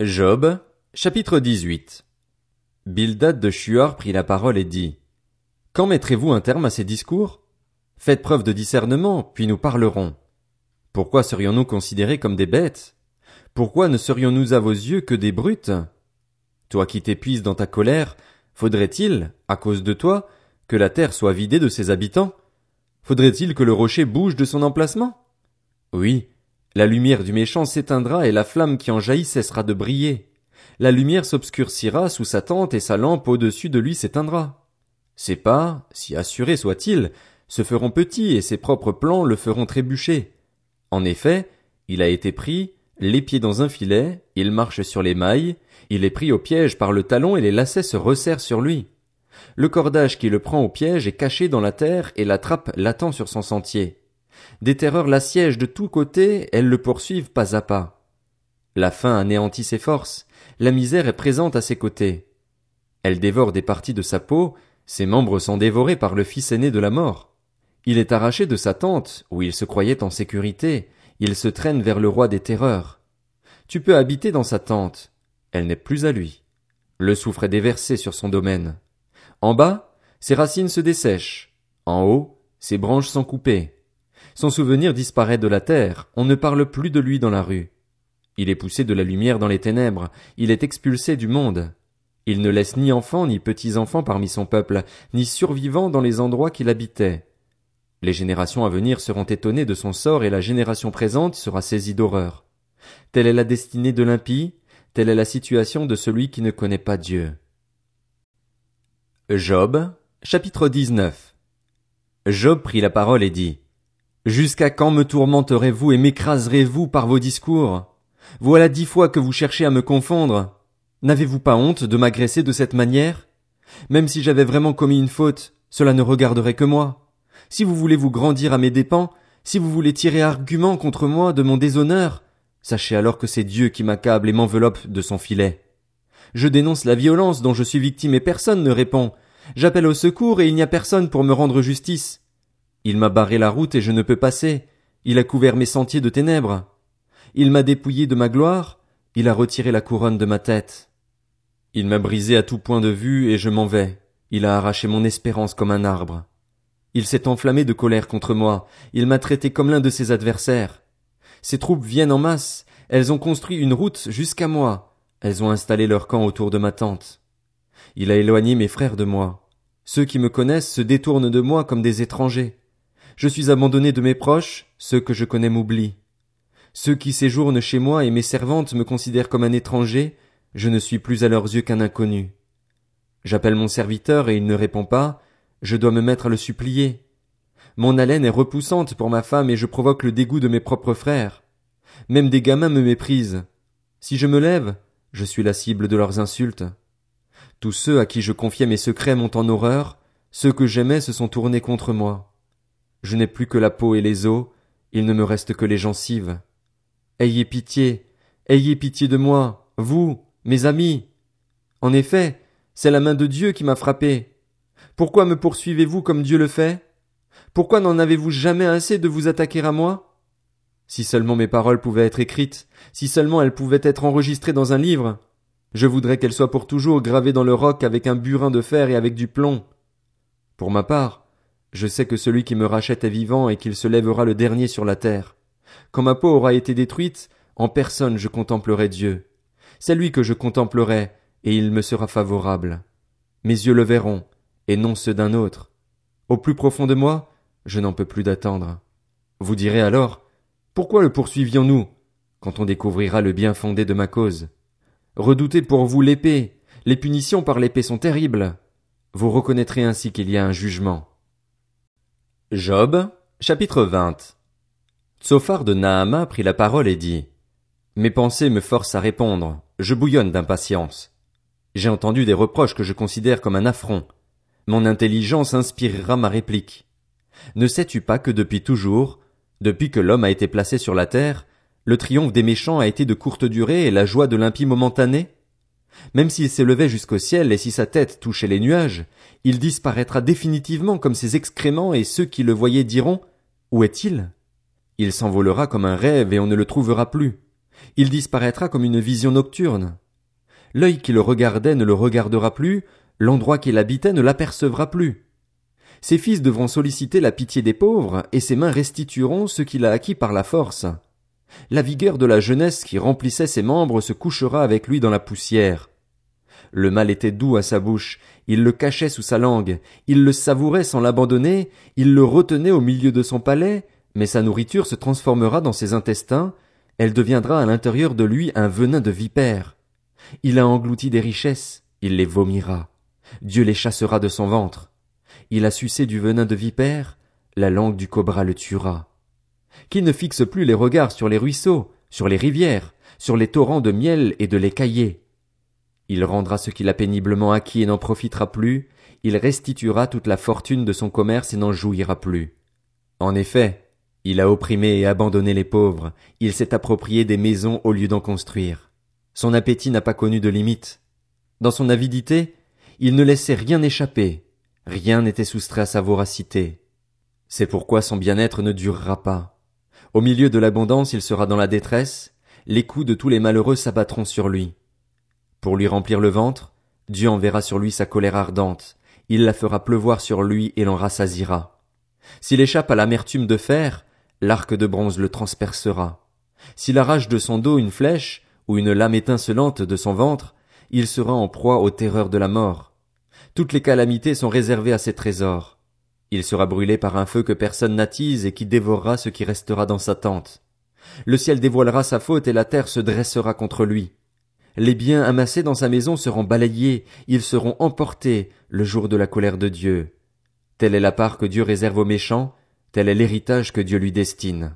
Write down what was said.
Job, chapitre 18 Bildad de Shuar prit la parole et dit, Quand mettrez-vous un terme à ces discours? Faites preuve de discernement, puis nous parlerons. Pourquoi serions-nous considérés comme des bêtes? Pourquoi ne serions-nous à vos yeux que des brutes? Toi qui t'épuises dans ta colère, faudrait-il, à cause de toi, que la terre soit vidée de ses habitants? Faudrait-il que le rocher bouge de son emplacement? Oui, la lumière du méchant s'éteindra et la flamme qui en jaillit cessera de briller. La lumière s'obscurcira sous sa tente et sa lampe au-dessus de lui s'éteindra. Ses pas, si assurés soient-ils, se feront petits et ses propres plans le feront trébucher. En effet, il a été pris, les pieds dans un filet, il marche sur les mailles, il est pris au piège par le talon et les lacets se resserrent sur lui. Le cordage qui le prend au piège est caché dans la terre et la trappe l'attend sur son sentier. Des terreurs l'assiègent de tous côtés, elles le poursuivent pas à pas. La faim anéantit ses forces, la misère est présente à ses côtés. Elle dévore des parties de sa peau, ses membres sont dévorés par le fils aîné de la mort. Il est arraché de sa tente, où il se croyait en sécurité, il se traîne vers le roi des terreurs. Tu peux habiter dans sa tente, elle n'est plus à lui. Le soufre est déversé sur son domaine. En bas, ses racines se dessèchent. En haut, ses branches sont coupées. Son souvenir disparaît de la terre, on ne parle plus de lui dans la rue. Il est poussé de la lumière dans les ténèbres, il est expulsé du monde. Il ne laisse ni enfants ni petits-enfants parmi son peuple, ni survivants dans les endroits qu'il habitait. Les générations à venir seront étonnées de son sort et la génération présente sera saisie d'horreur. Telle est la destinée de l'impie, telle est la situation de celui qui ne connaît pas Dieu. Job, chapitre 19 Job prit la parole et dit, Jusqu'à quand me tourmenterez-vous et m'écraserez-vous par vos discours? Voilà dix fois que vous cherchez à me confondre. N'avez-vous pas honte de m'agresser de cette manière? Même si j'avais vraiment commis une faute, cela ne regarderait que moi. Si vous voulez vous grandir à mes dépens, si vous voulez tirer argument contre moi de mon déshonneur, sachez alors que c'est Dieu qui m'accable et m'enveloppe de son filet. Je dénonce la violence dont je suis victime et personne ne répond. J'appelle au secours et il n'y a personne pour me rendre justice. Il m'a barré la route et je ne peux passer. Il a couvert mes sentiers de ténèbres. Il m'a dépouillé de ma gloire. Il a retiré la couronne de ma tête. Il m'a brisé à tout point de vue et je m'en vais. Il a arraché mon espérance comme un arbre. Il s'est enflammé de colère contre moi. Il m'a traité comme l'un de ses adversaires. Ses troupes viennent en masse. Elles ont construit une route jusqu'à moi. Elles ont installé leur camp autour de ma tente. Il a éloigné mes frères de moi. Ceux qui me connaissent se détournent de moi comme des étrangers. Je suis abandonné de mes proches, ceux que je connais m'oublient. Ceux qui séjournent chez moi et mes servantes me considèrent comme un étranger, je ne suis plus à leurs yeux qu'un inconnu. J'appelle mon serviteur et il ne répond pas, je dois me mettre à le supplier. Mon haleine est repoussante pour ma femme et je provoque le dégoût de mes propres frères. Même des gamins me méprisent. Si je me lève, je suis la cible de leurs insultes. Tous ceux à qui je confiais mes secrets m'ont en horreur, ceux que j'aimais se sont tournés contre moi. Je n'ai plus que la peau et les os, il ne me reste que les gencives. Ayez pitié, ayez pitié de moi, vous, mes amis. En effet, c'est la main de Dieu qui m'a frappé. Pourquoi me poursuivez-vous comme Dieu le fait? Pourquoi n'en avez-vous jamais assez de vous attaquer à moi? Si seulement mes paroles pouvaient être écrites, si seulement elles pouvaient être enregistrées dans un livre, je voudrais qu'elles soient pour toujours gravées dans le roc avec un burin de fer et avec du plomb. Pour ma part, je sais que celui qui me rachète est vivant et qu'il se lèvera le dernier sur la terre. Quand ma peau aura été détruite, en personne je contemplerai Dieu. C'est lui que je contemplerai, et il me sera favorable. Mes yeux le verront, et non ceux d'un autre. Au plus profond de moi, je n'en peux plus d'attendre. Vous direz alors, pourquoi le poursuivions-nous, quand on découvrira le bien fondé de ma cause? Redoutez pour vous l'épée, les punitions par l'épée sont terribles. Vous reconnaîtrez ainsi qu'il y a un jugement. Job, chapitre 20 Tsophar de Nahama prit la parole et dit Mes pensées me forcent à répondre, je bouillonne d'impatience. J'ai entendu des reproches que je considère comme un affront. Mon intelligence inspirera ma réplique. Ne sais-tu pas que depuis toujours, depuis que l'homme a été placé sur la terre, le triomphe des méchants a été de courte durée et la joie de l'impie momentanée? Même s'il s'élevait jusqu'au ciel et si sa tête touchait les nuages, il disparaîtra définitivement comme ses excréments et ceux qui le voyaient diront Où est-il? Il s'envolera comme un rêve et on ne le trouvera plus. Il disparaîtra comme une vision nocturne. L'œil qui le regardait ne le regardera plus, l'endroit qu'il habitait ne l'apercevra plus. Ses fils devront solliciter la pitié des pauvres, et ses mains restitueront ce qu'il a acquis par la force. La vigueur de la jeunesse qui remplissait ses membres se couchera avec lui dans la poussière. Le mal était doux à sa bouche, il le cachait sous sa langue, il le savourait sans l'abandonner, il le retenait au milieu de son palais, mais sa nourriture se transformera dans ses intestins, elle deviendra à l'intérieur de lui un venin de vipère. Il a englouti des richesses, il les vomira. Dieu les chassera de son ventre. Il a sucé du venin de vipère, la langue du cobra le tuera. Qui ne fixe plus les regards sur les ruisseaux, sur les rivières, sur les torrents de miel et de lait caillé. Il rendra ce qu'il a péniblement acquis et n'en profitera plus, il restituera toute la fortune de son commerce et n'en jouira plus. En effet, il a opprimé et abandonné les pauvres, il s'est approprié des maisons au lieu d'en construire. Son appétit n'a pas connu de limite. Dans son avidité, il ne laissait rien échapper, rien n'était soustrait à sa voracité. C'est pourquoi son bien-être ne durera pas. Au milieu de l'abondance il sera dans la détresse, les coups de tous les malheureux s'abattront sur lui. Pour lui remplir le ventre, Dieu enverra sur lui sa colère ardente, il la fera pleuvoir sur lui et l'en rassasira. S'il échappe à l'amertume de fer, l'arc de bronze le transpercera. S'il arrache de son dos une flèche, ou une lame étincelante de son ventre, il sera en proie aux terreurs de la mort. Toutes les calamités sont réservées à ses trésors. Il sera brûlé par un feu que personne n'attise et qui dévorera ce qui restera dans sa tente. Le ciel dévoilera sa faute et la terre se dressera contre lui. Les biens amassés dans sa maison seront balayés, ils seront emportés le jour de la colère de Dieu. Telle est la part que Dieu réserve aux méchants, tel est l'héritage que Dieu lui destine.